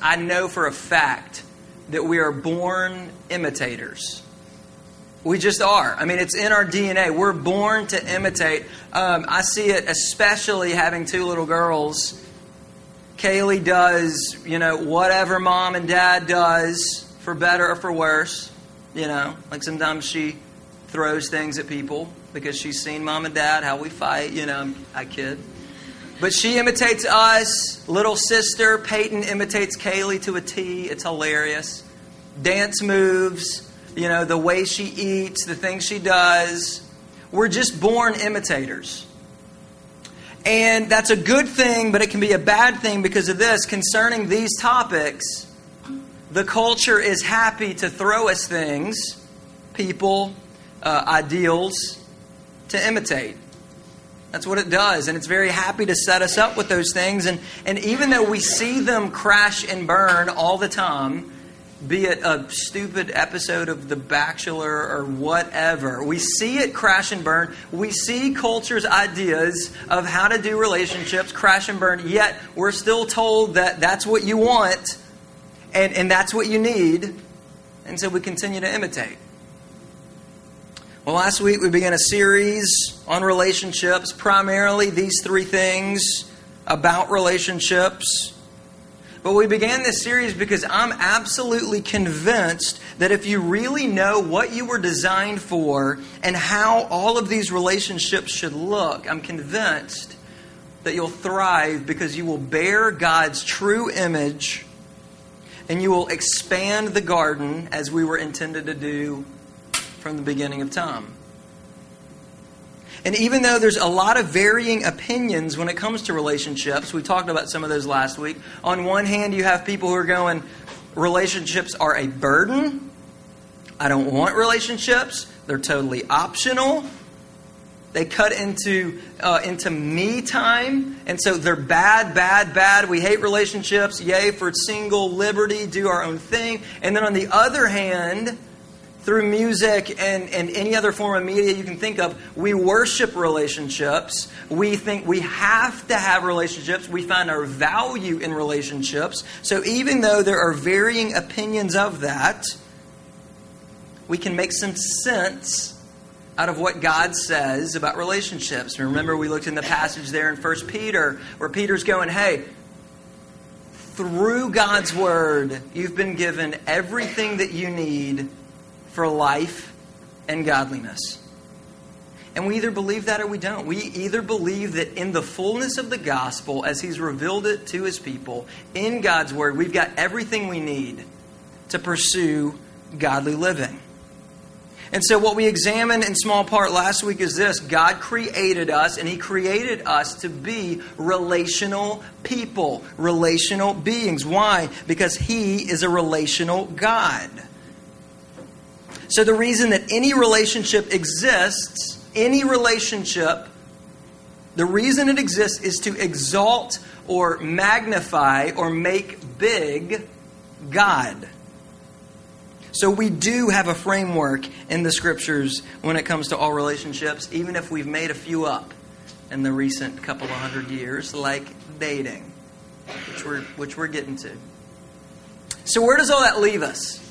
I know for a fact that we are born imitators. We just are. I mean, it's in our DNA. We're born to imitate. Um, I see it especially having two little girls. Kaylee does, you know, whatever mom and dad does, for better or for worse. You know, like sometimes she throws things at people because she's seen mom and dad, how we fight. You know, I kid. But she imitates us. Little sister Peyton imitates Kaylee to a T. It's hilarious. Dance moves, you know, the way she eats, the things she does. We're just born imitators. And that's a good thing, but it can be a bad thing because of this. Concerning these topics, the culture is happy to throw us things, people, uh, ideals, to imitate. That's what it does. And it's very happy to set us up with those things. And, and even though we see them crash and burn all the time, be it a stupid episode of The Bachelor or whatever, we see it crash and burn. We see culture's ideas of how to do relationships crash and burn, yet we're still told that that's what you want and, and that's what you need. And so we continue to imitate. Well, last week we began a series on relationships, primarily these three things about relationships. But we began this series because I'm absolutely convinced that if you really know what you were designed for and how all of these relationships should look, I'm convinced that you'll thrive because you will bear God's true image and you will expand the garden as we were intended to do from the beginning of time. And even though there's a lot of varying opinions when it comes to relationships, we talked about some of those last week. On one hand, you have people who are going, relationships are a burden. I don't want relationships. They're totally optional. They cut into uh, into me time, and so they're bad, bad, bad. We hate relationships. Yay for single liberty, do our own thing. And then on the other hand, through music and, and any other form of media you can think of, we worship relationships. We think we have to have relationships. We find our value in relationships. So even though there are varying opinions of that, we can make some sense out of what God says about relationships. Remember, we looked in the passage there in 1 Peter where Peter's going, hey, through God's word, you've been given everything that you need for life and godliness. And we either believe that or we don't. We either believe that in the fullness of the gospel, as He's revealed it to His people, in God's Word, we've got everything we need to pursue godly living. And so, what we examined in small part last week is this God created us, and He created us to be relational people, relational beings. Why? Because He is a relational God. So, the reason that any relationship exists, any relationship, the reason it exists is to exalt or magnify or make big God. So, we do have a framework in the scriptures when it comes to all relationships, even if we've made a few up in the recent couple of hundred years, like dating, which we're, which we're getting to. So, where does all that leave us?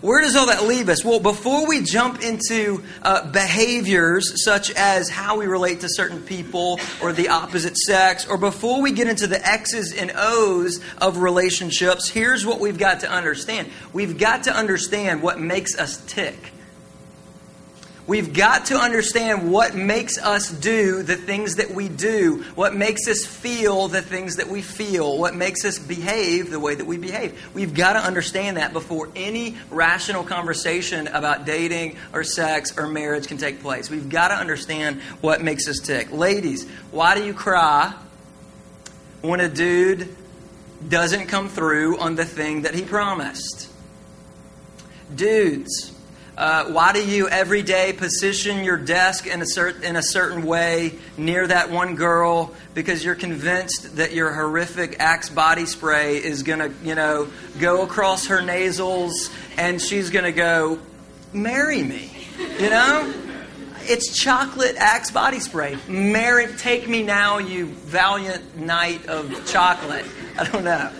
Where does all that leave us? Well, before we jump into uh, behaviors such as how we relate to certain people or the opposite sex, or before we get into the X's and O's of relationships, here's what we've got to understand. We've got to understand what makes us tick. We've got to understand what makes us do the things that we do, what makes us feel the things that we feel, what makes us behave the way that we behave. We've got to understand that before any rational conversation about dating or sex or marriage can take place. We've got to understand what makes us tick. Ladies, why do you cry when a dude doesn't come through on the thing that he promised? Dudes, uh, why do you every day position your desk in a, cert- in a certain way near that one girl because you're convinced that your horrific Axe body spray is going to, you know, go across her nasals and she's going to go, marry me, you know? It's chocolate Axe body spray. Marry, take me now, you valiant knight of chocolate. I don't know.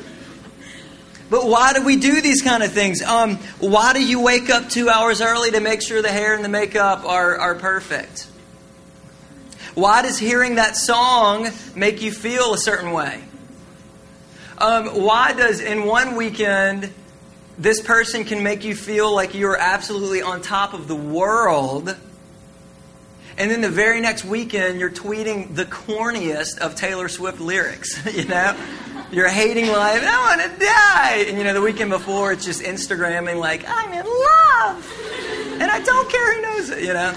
But why do we do these kind of things? Um, why do you wake up two hours early to make sure the hair and the makeup are, are perfect? Why does hearing that song make you feel a certain way? Um, why does in one weekend this person can make you feel like you're absolutely on top of the world? And then the very next weekend, you're tweeting the corniest of Taylor Swift lyrics, you know? You're hating life, I want to die. And, you know, the weekend before, it's just Instagramming, like, I'm in love. And I don't care who knows it, you know?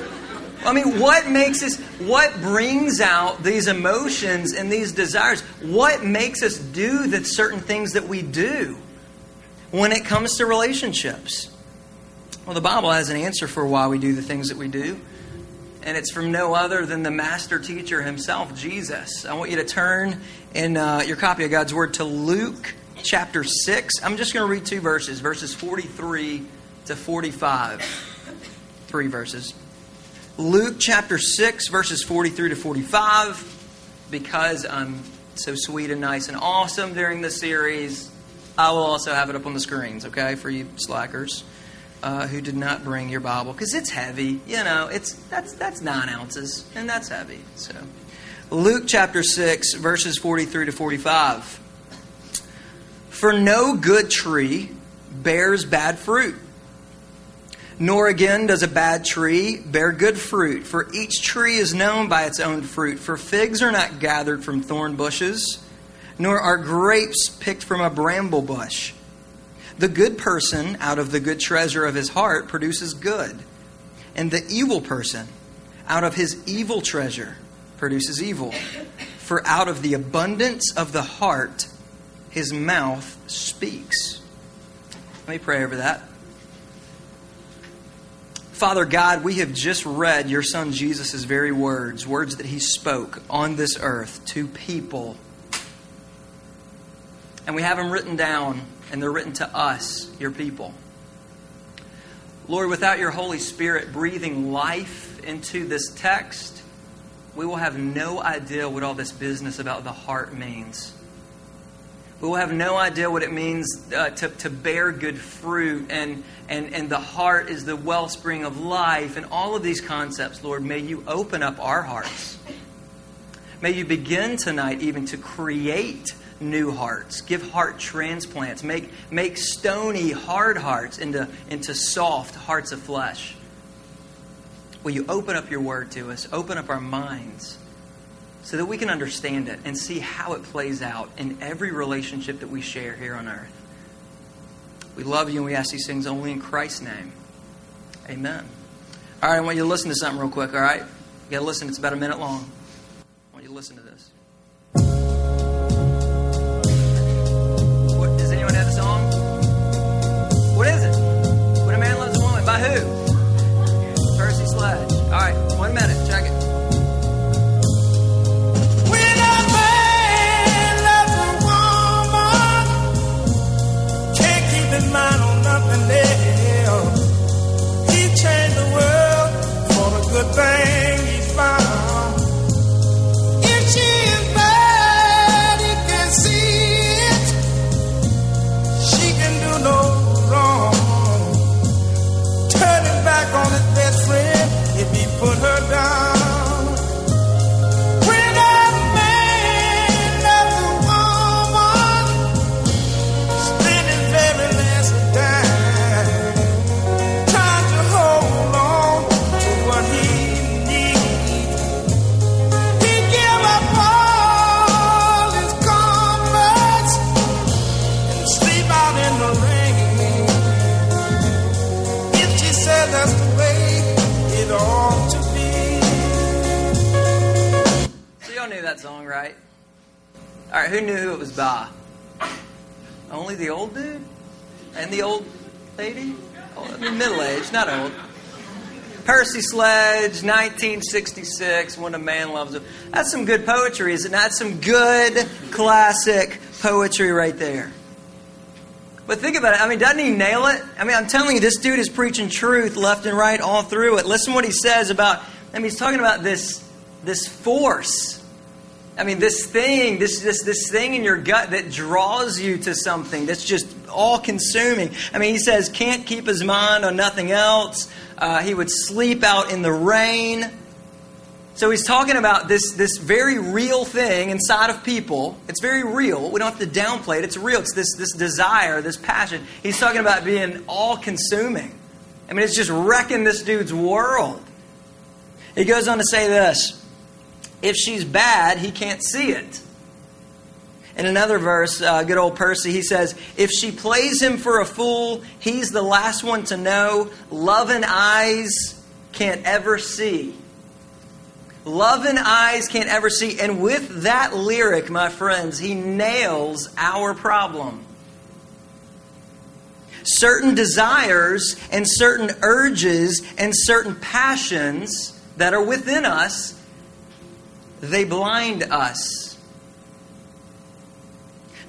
I mean, what makes us, what brings out these emotions and these desires? What makes us do the certain things that we do when it comes to relationships? Well, the Bible has an answer for why we do the things that we do. And it's from no other than the master teacher himself, Jesus. I want you to turn in uh, your copy of God's Word to Luke chapter 6. I'm just going to read two verses, verses 43 to 45. Three verses. Luke chapter 6, verses 43 to 45. Because I'm so sweet and nice and awesome during the series, I will also have it up on the screens, okay, for you slackers uh, who did not bring your Bible. Because it's heavy, you know, it's that's, that's nine ounces, and that's heavy. So, Luke chapter 6, verses 43 to 45. For no good tree bears bad fruit nor again does a bad tree bear good fruit, for each tree is known by its own fruit. For figs are not gathered from thorn bushes, nor are grapes picked from a bramble bush. The good person, out of the good treasure of his heart, produces good, and the evil person, out of his evil treasure, produces evil. For out of the abundance of the heart, his mouth speaks. Let me pray over that. Father God, we have just read your son Jesus' very words, words that he spoke on this earth to people. And we have them written down, and they're written to us, your people. Lord, without your Holy Spirit breathing life into this text, we will have no idea what all this business about the heart means. We will have no idea what it means uh, to, to bear good fruit, and, and, and the heart is the wellspring of life, and all of these concepts, Lord. May you open up our hearts. May you begin tonight even to create new hearts, give heart transplants, make, make stony, hard hearts into, into soft hearts of flesh. Will you open up your word to us? Open up our minds so that we can understand it and see how it plays out in every relationship that we share here on earth. We love you and we ask these things only in Christ's name. Amen. All right, I want you to listen to something real quick, all right? You got to listen, it's about a minute long. I want you to listen to this. Who? Percy Sledge. All right, one minute. Middle age, not old. Percy Sledge, 1966, When a Man Loves Him. That's some good poetry, is it not? Some good classic poetry right there. But think about it. I mean, doesn't he nail it? I mean, I'm telling you, this dude is preaching truth left and right all through it. Listen what he says about, I mean, he's talking about this, this force I mean, this thing, this, this, this thing in your gut that draws you to something that's just all consuming. I mean, he says, can't keep his mind on nothing else. Uh, he would sleep out in the rain. So he's talking about this, this very real thing inside of people. It's very real. We don't have to downplay it. It's real. It's this, this desire, this passion. He's talking about being all consuming. I mean, it's just wrecking this dude's world. He goes on to say this if she's bad, he can't see it. In another verse, uh, good old Percy, he says, If she plays him for a fool, he's the last one to know. Love and eyes can't ever see. Love and eyes can't ever see. And with that lyric, my friends, he nails our problem. Certain desires and certain urges and certain passions that are within us, they blind us.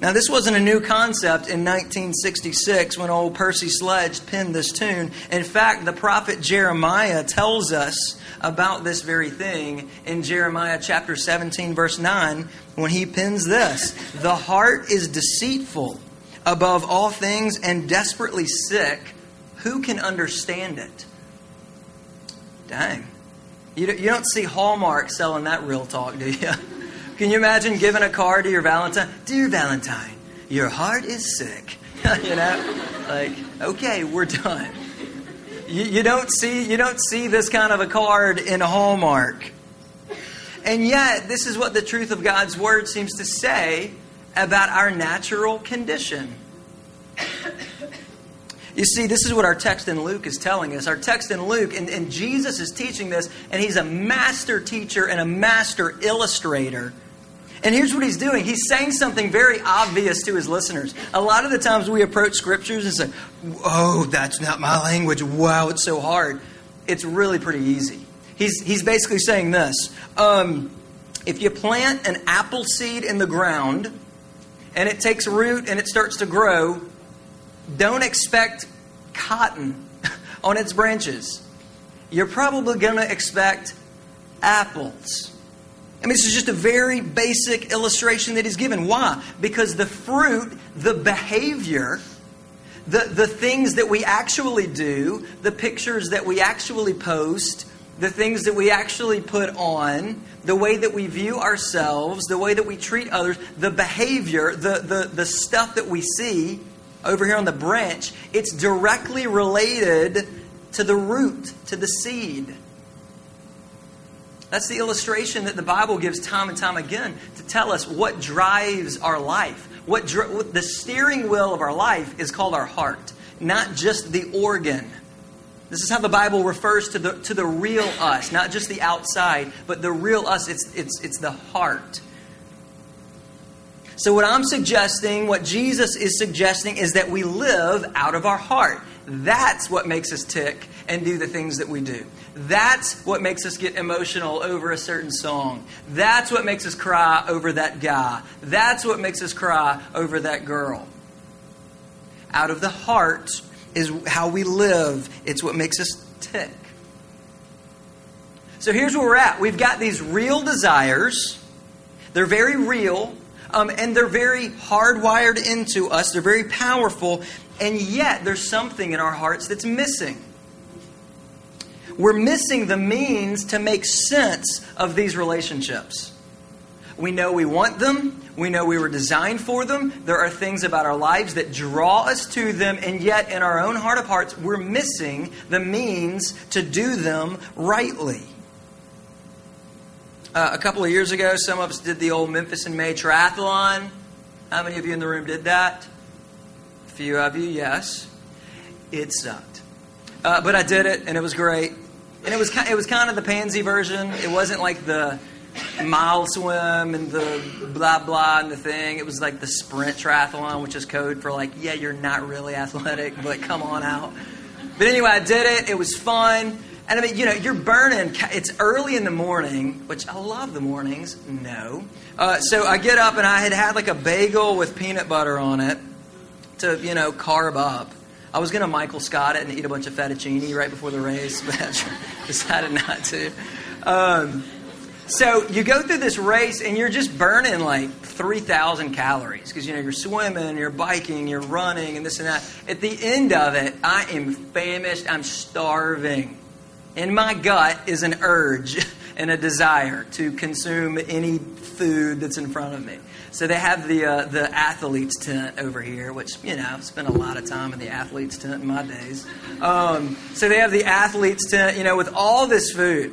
Now, this wasn't a new concept in 1966 when old Percy Sledge penned this tune. In fact, the prophet Jeremiah tells us about this very thing in Jeremiah chapter 17, verse 9, when he pens this The heart is deceitful above all things and desperately sick. Who can understand it? Dang. You don't see Hallmark selling that real talk, do you? Can you imagine giving a card to your Valentine? Dear Valentine, your heart is sick. you know? Like, okay, we're done. You, you, don't see, you don't see this kind of a card in Hallmark. And yet, this is what the truth of God's Word seems to say about our natural condition. You see, this is what our text in Luke is telling us. Our text in Luke, and, and, Jesus is teaching this, and he's a master teacher and a master illustrator. And here's what he's doing he's saying something very obvious to his listeners. A lot of the times we approach scriptures and say, Oh, that's not my language. Wow, it's so hard. It's really pretty easy. He's, he's basically saying this um, If you plant an apple seed in the ground, and it takes root and it starts to grow, don't expect cotton on its branches. You're probably going to expect apples. I mean, this is just a very basic illustration that he's given. Why? Because the fruit, the behavior, the, the things that we actually do, the pictures that we actually post, the things that we actually put on, the way that we view ourselves, the way that we treat others, the behavior, the, the, the stuff that we see, over here on the branch, it's directly related to the root, to the seed. That's the illustration that the Bible gives time and time again to tell us what drives our life. What, what the steering wheel of our life is called our heart, not just the organ. This is how the Bible refers to the, to the real us, not just the outside, but the real us. It's, it's, it's the heart. So, what I'm suggesting, what Jesus is suggesting, is that we live out of our heart. That's what makes us tick and do the things that we do. That's what makes us get emotional over a certain song. That's what makes us cry over that guy. That's what makes us cry over that girl. Out of the heart is how we live, it's what makes us tick. So here's where we're at. We've got these real desires, they're very real um, and they're very hardwired into us. They're very powerful, and yet there's something in our hearts that's missing. We're missing the means to make sense of these relationships. We know we want them. We know we were designed for them. There are things about our lives that draw us to them, and yet in our own heart of hearts, we're missing the means to do them rightly. Uh, a couple of years ago, some of us did the old Memphis in May triathlon. How many of you in the room did that? A few of you, yes. It sucked. Uh, but I did it, and it was great. And it was, kind, it was kind of the pansy version. It wasn't like the mile swim and the blah blah and the thing. It was like the sprint triathlon, which is code for like, yeah, you're not really athletic, but come on out. But anyway, I did it. It was fun. And I mean, you know, you're burning. It's early in the morning, which I love the mornings. No. Uh, so I get up and I had had like a bagel with peanut butter on it to, you know, carb up. I was going to Michael Scott it and eat a bunch of fettuccine right before the race, but I decided not to. Um, So you go through this race and you're just burning like 3,000 calories because you know you're swimming, you're biking, you're running, and this and that. At the end of it, I am famished. I'm starving. In my gut is an urge and a desire to consume any food that's in front of me. So they have the uh, the athletes tent over here, which you know I've spent a lot of time in the athletes tent in my days. Um, so they have the athletes tent, you know, with all this food.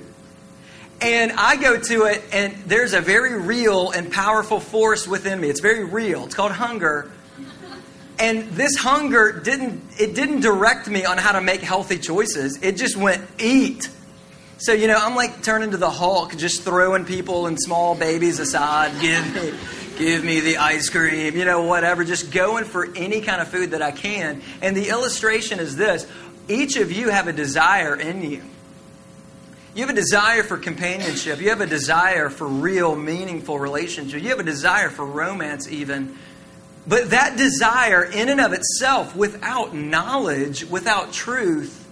And I go to it, and there's a very real and powerful force within me. It's very real. It's called hunger. And this hunger didn't it didn't direct me on how to make healthy choices. It just went eat. So you know, I'm like turning to the Hulk, just throwing people and small babies aside. Give me, give me the ice cream. You know, whatever. Just going for any kind of food that I can. And the illustration is this: each of you have a desire in you. You have a desire for companionship. You have a desire for real, meaningful relationship. You have a desire for romance, even. But that desire, in and of itself, without knowledge, without truth,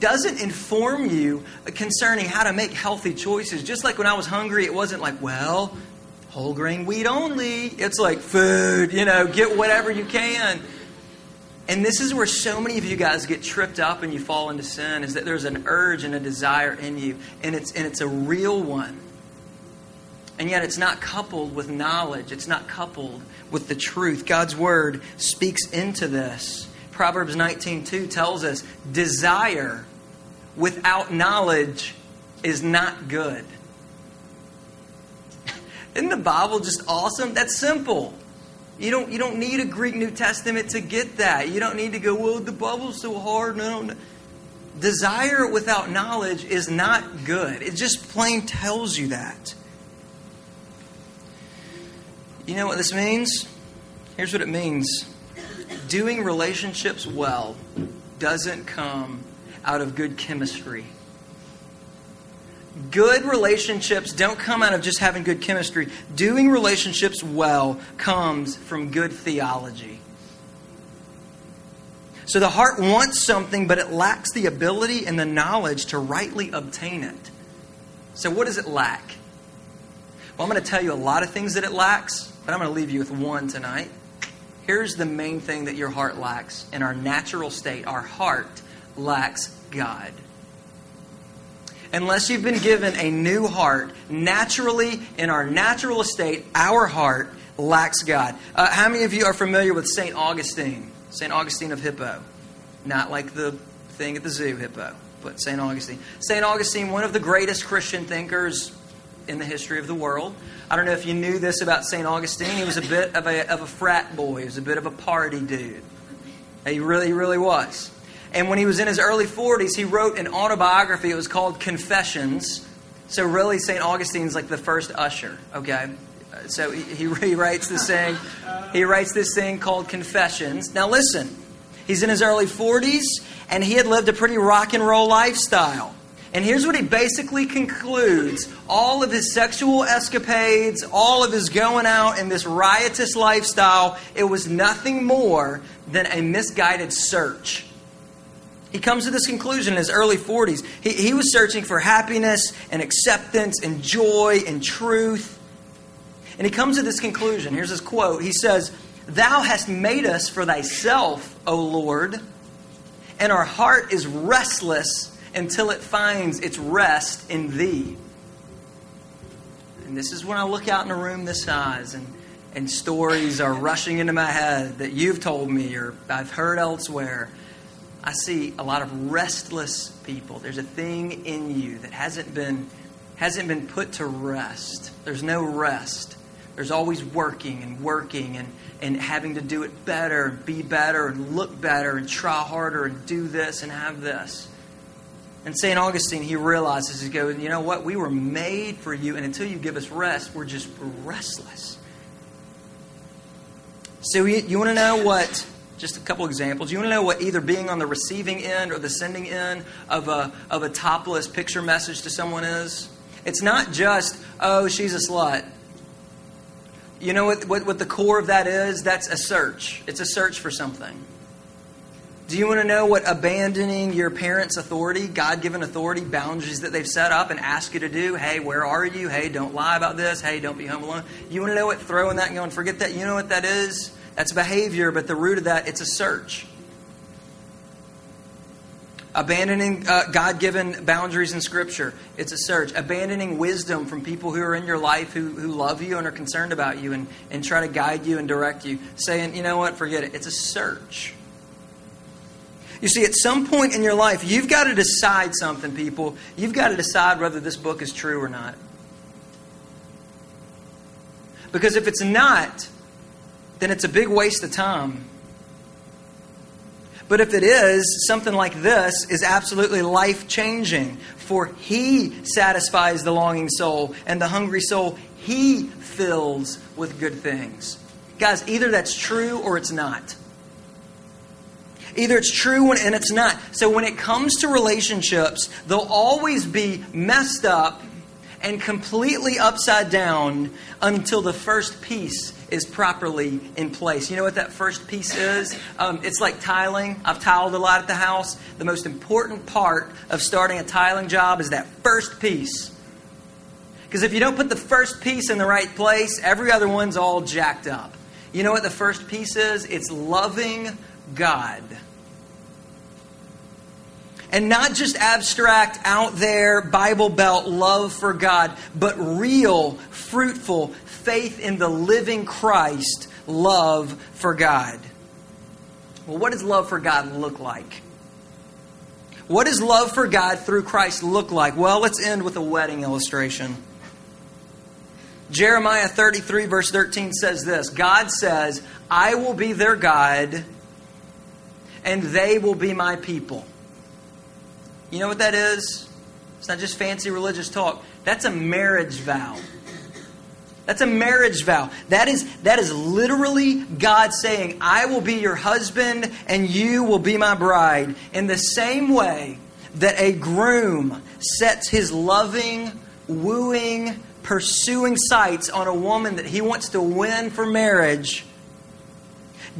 doesn't inform you concerning how to make healthy choices. Just like when I was hungry, it wasn't like, well, whole grain wheat only. It's like food, you know, get whatever you can. And this is where so many of you guys get tripped up and you fall into sin is that there's an urge and a desire in you, and it's, and it's a real one. And yet it's not coupled with knowledge, it's not coupled with the truth. God's word speaks into this. Proverbs 19:2 tells us, "Desire without knowledge is not good." Isn't the Bible just awesome? That's simple. You don't, you don't need a Greek New Testament to get that. You don't need to go, well, the Bible's so hard. No, no. Desire without knowledge is not good. It just plain tells you that. You know what this means? Here's what it means doing relationships well doesn't come out of good chemistry. Good relationships don't come out of just having good chemistry. Doing relationships well comes from good theology. So the heart wants something, but it lacks the ability and the knowledge to rightly obtain it. So, what does it lack? Well, I'm going to tell you a lot of things that it lacks, but I'm going to leave you with one tonight. Here's the main thing that your heart lacks in our natural state our heart lacks God unless you've been given a new heart, naturally, in our natural estate, our heart lacks God. Uh, how many of you are familiar with St. Augustine? St. Augustine of Hippo. Not like the thing at the zoo, Hippo, but St. Augustine. St. Augustine, one of the greatest Christian thinkers in the history of the world. I don't know if you knew this about St. Augustine. He was a bit of a, of a frat boy, he was a bit of a party dude. He really, really was. And when he was in his early 40s, he wrote an autobiography. It was called Confessions. So, really, St. Augustine's like the first usher, okay? So, he, he writes this thing. He writes this thing called Confessions. Now, listen. He's in his early 40s, and he had lived a pretty rock and roll lifestyle. And here's what he basically concludes all of his sexual escapades, all of his going out in this riotous lifestyle, it was nothing more than a misguided search he comes to this conclusion in his early 40s. He, he was searching for happiness and acceptance and joy and truth. And he comes to this conclusion. Here's his quote He says, Thou hast made us for thyself, O Lord, and our heart is restless until it finds its rest in thee. And this is when I look out in a room this size and, and stories are rushing into my head that you've told me or I've heard elsewhere I see a lot of restless people. There's a thing in you that hasn't been hasn't been put to rest. There's no rest. There's always working and working and, and having to do it better and be better and look better and try harder and do this and have this. And St. Augustine, he realizes, he goes, you know what? We were made for you, and until you give us rest, we're just restless. So you, you want to know what just a couple examples. You want to know what either being on the receiving end or the sending end of a, of a topless picture message to someone is? It's not just, oh, she's a slut. You know what, what, what the core of that is? That's a search. It's a search for something. Do you want to know what abandoning your parents' authority, God given authority, boundaries that they've set up and ask you to do? Hey, where are you? Hey, don't lie about this. Hey, don't be home alone. You want to know what throwing that and going, forget that? You know what that is? That's behavior, but the root of that, it's a search. Abandoning uh, God given boundaries in Scripture, it's a search. Abandoning wisdom from people who are in your life who, who love you and are concerned about you and, and try to guide you and direct you. Saying, you know what, forget it. It's a search. You see, at some point in your life, you've got to decide something, people. You've got to decide whether this book is true or not. Because if it's not, then it's a big waste of time. But if it is, something like this is absolutely life changing. For He satisfies the longing soul, and the hungry soul He fills with good things. Guys, either that's true or it's not. Either it's true and it's not. So when it comes to relationships, they'll always be messed up and completely upside down until the first piece is properly in place. You know what that first piece is? Um, it's like tiling. I've tiled a lot at the house. The most important part of starting a tiling job is that first piece. Because if you don't put the first piece in the right place, every other one's all jacked up. You know what the first piece is? It's loving God. And not just abstract, out there, Bible belt love for God, but real, fruitful, faith in the living Christ, love for God. Well, what does love for God look like? What does love for God through Christ look like? Well, let's end with a wedding illustration. Jeremiah 33, verse 13 says this God says, I will be their God, and they will be my people. You know what that is? It's not just fancy religious talk. That's a marriage vow. That's a marriage vow. That is, that is literally God saying, I will be your husband and you will be my bride. In the same way that a groom sets his loving, wooing, pursuing sights on a woman that he wants to win for marriage,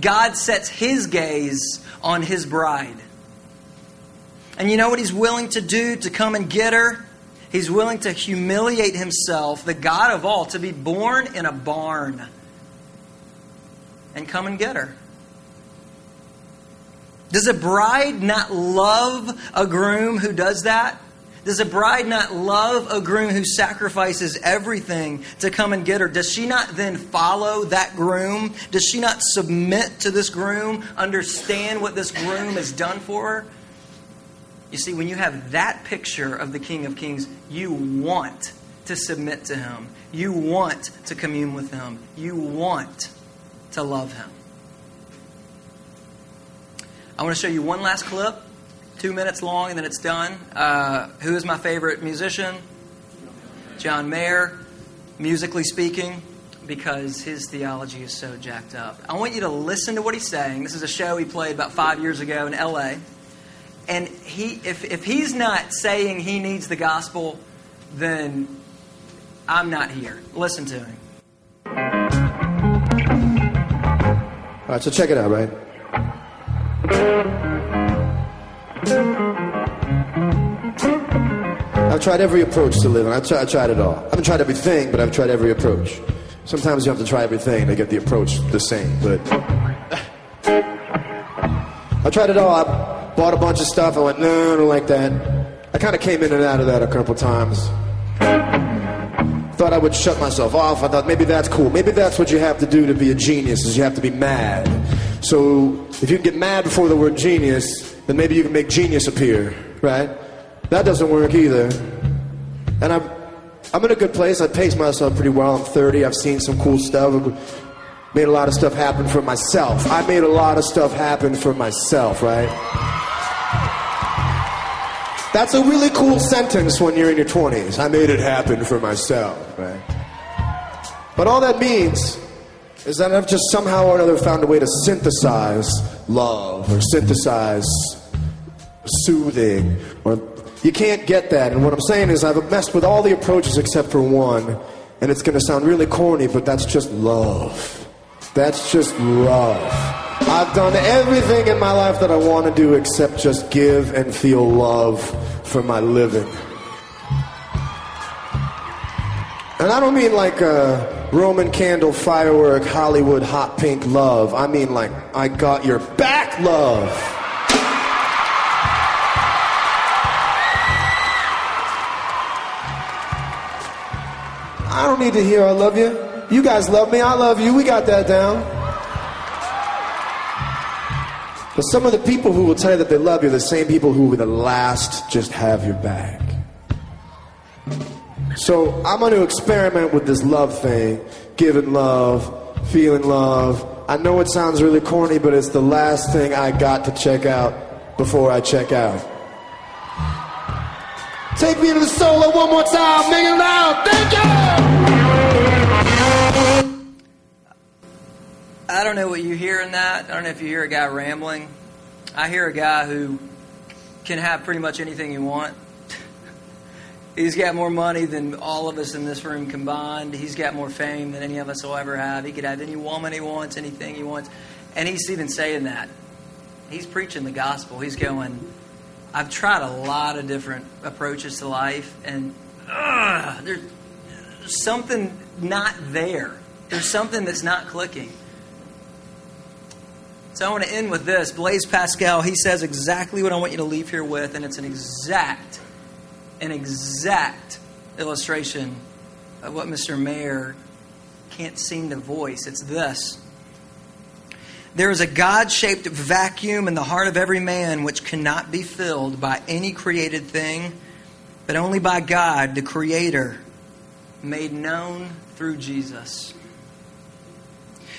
God sets his gaze on his bride. And you know what he's willing to do to come and get her? He's willing to humiliate himself, the God of all, to be born in a barn and come and get her. Does a bride not love a groom who does that? Does a bride not love a groom who sacrifices everything to come and get her? Does she not then follow that groom? Does she not submit to this groom, understand what this groom has done for her? You see, when you have that picture of the King of Kings, you want to submit to him. You want to commune with him. You want to love him. I want to show you one last clip, two minutes long, and then it's done. Uh, who is my favorite musician? John Mayer, musically speaking, because his theology is so jacked up. I want you to listen to what he's saying. This is a show he played about five years ago in LA. And he, if, if he's not saying he needs the gospel, then I'm not here. Listen to him. All right, so check it out, right? I've tried every approach to living. I've, tried, I've tried it all. I haven't tried everything, but I've tried every approach. Sometimes you have to try everything to get the approach the same, but I tried it all. I bought a bunch of stuff. I went, no, I don't like that. I kind of came in and out of that a couple times. Thought I would shut myself off. I thought maybe that's cool. Maybe that's what you have to do to be a genius is you have to be mad. So if you can get mad before the word genius, then maybe you can make genius appear, right? That doesn't work either. And I'm I'm in a good place. I pace myself pretty well. I'm 30. I've seen some cool stuff. Made a lot of stuff happen for myself. I made a lot of stuff happen for myself, right? That's a really cool sentence when you're in your 20s. I made it happen for myself, right? But all that means is that I've just somehow or another found a way to synthesize love or synthesize soothing or you can't get that. And what I'm saying is I've messed with all the approaches except for one. And it's going to sound really corny, but that's just love. That's just love. I've done everything in my life that I want to do except just give and feel love for my living. And I don't mean like a Roman candle firework Hollywood hot pink love. I mean like I got your back love. I don't need to hear I love you. You guys love me, I love you. We got that down. But some of the people who will tell you that they love you are the same people who be the last just have your back. So I'm going to experiment with this love thing, giving love, feeling love. I know it sounds really corny, but it's the last thing I got to check out before I check out. Take me to the solo one more time, make it loud. Thank you. I don't know what you hear in that. I don't know if you hear a guy rambling. I hear a guy who can have pretty much anything he wants. He's got more money than all of us in this room combined. He's got more fame than any of us will ever have. He could have any woman he wants, anything he wants. And he's even saying that. He's preaching the gospel. He's going, I've tried a lot of different approaches to life, and uh, there's something not there. There's something that's not clicking. So I want to end with this. Blaise Pascal, he says exactly what I want you to leave here with, and it's an exact an exact illustration of what Mr. Mayer can't seem to voice. It's this. There is a God shaped vacuum in the heart of every man which cannot be filled by any created thing, but only by God, the Creator, made known through Jesus.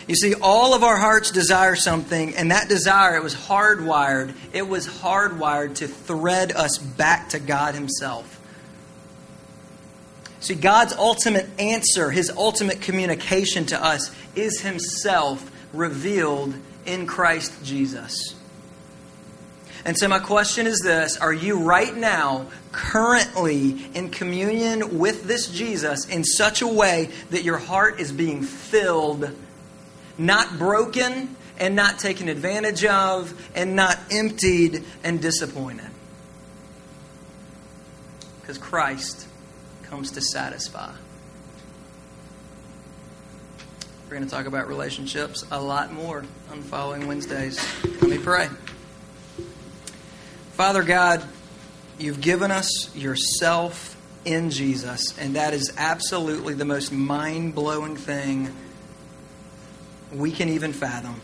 You see, all of our hearts desire something, and that desire, it was hardwired. It was hardwired to thread us back to God Himself. See, God's ultimate answer, His ultimate communication to us, is Himself revealed in Christ Jesus. And so, my question is this Are you right now, currently in communion with this Jesus in such a way that your heart is being filled? Not broken and not taken advantage of and not emptied and disappointed. Because Christ comes to satisfy. We're going to talk about relationships a lot more on following Wednesdays. Let me pray. Father God, you've given us yourself in Jesus, and that is absolutely the most mind blowing thing we can even fathom.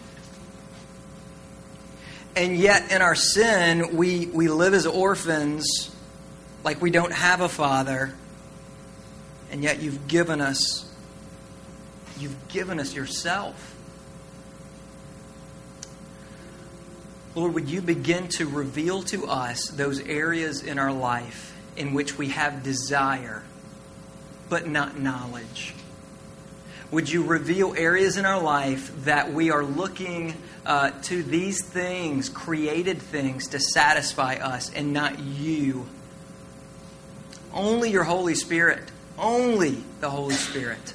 And yet, in our sin, we, we live as orphans, like we don't have a father. And yet, you've given us, you've given us yourself. Lord, would you begin to reveal to us those areas in our life in which we have desire, but not knowledge? Would you reveal areas in our life that we are looking uh, to these things, created things, to satisfy us and not you? Only your Holy Spirit, only the Holy Spirit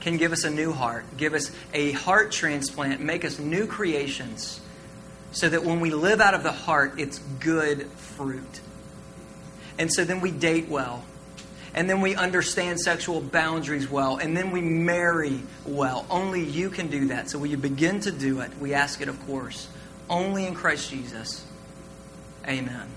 can give us a new heart, give us a heart transplant, make us new creations, so that when we live out of the heart, it's good fruit. And so then we date well and then we understand sexual boundaries well, and then we marry well. Only you can do that. So will you begin to do it? We ask it, of course, only in Christ Jesus. Amen.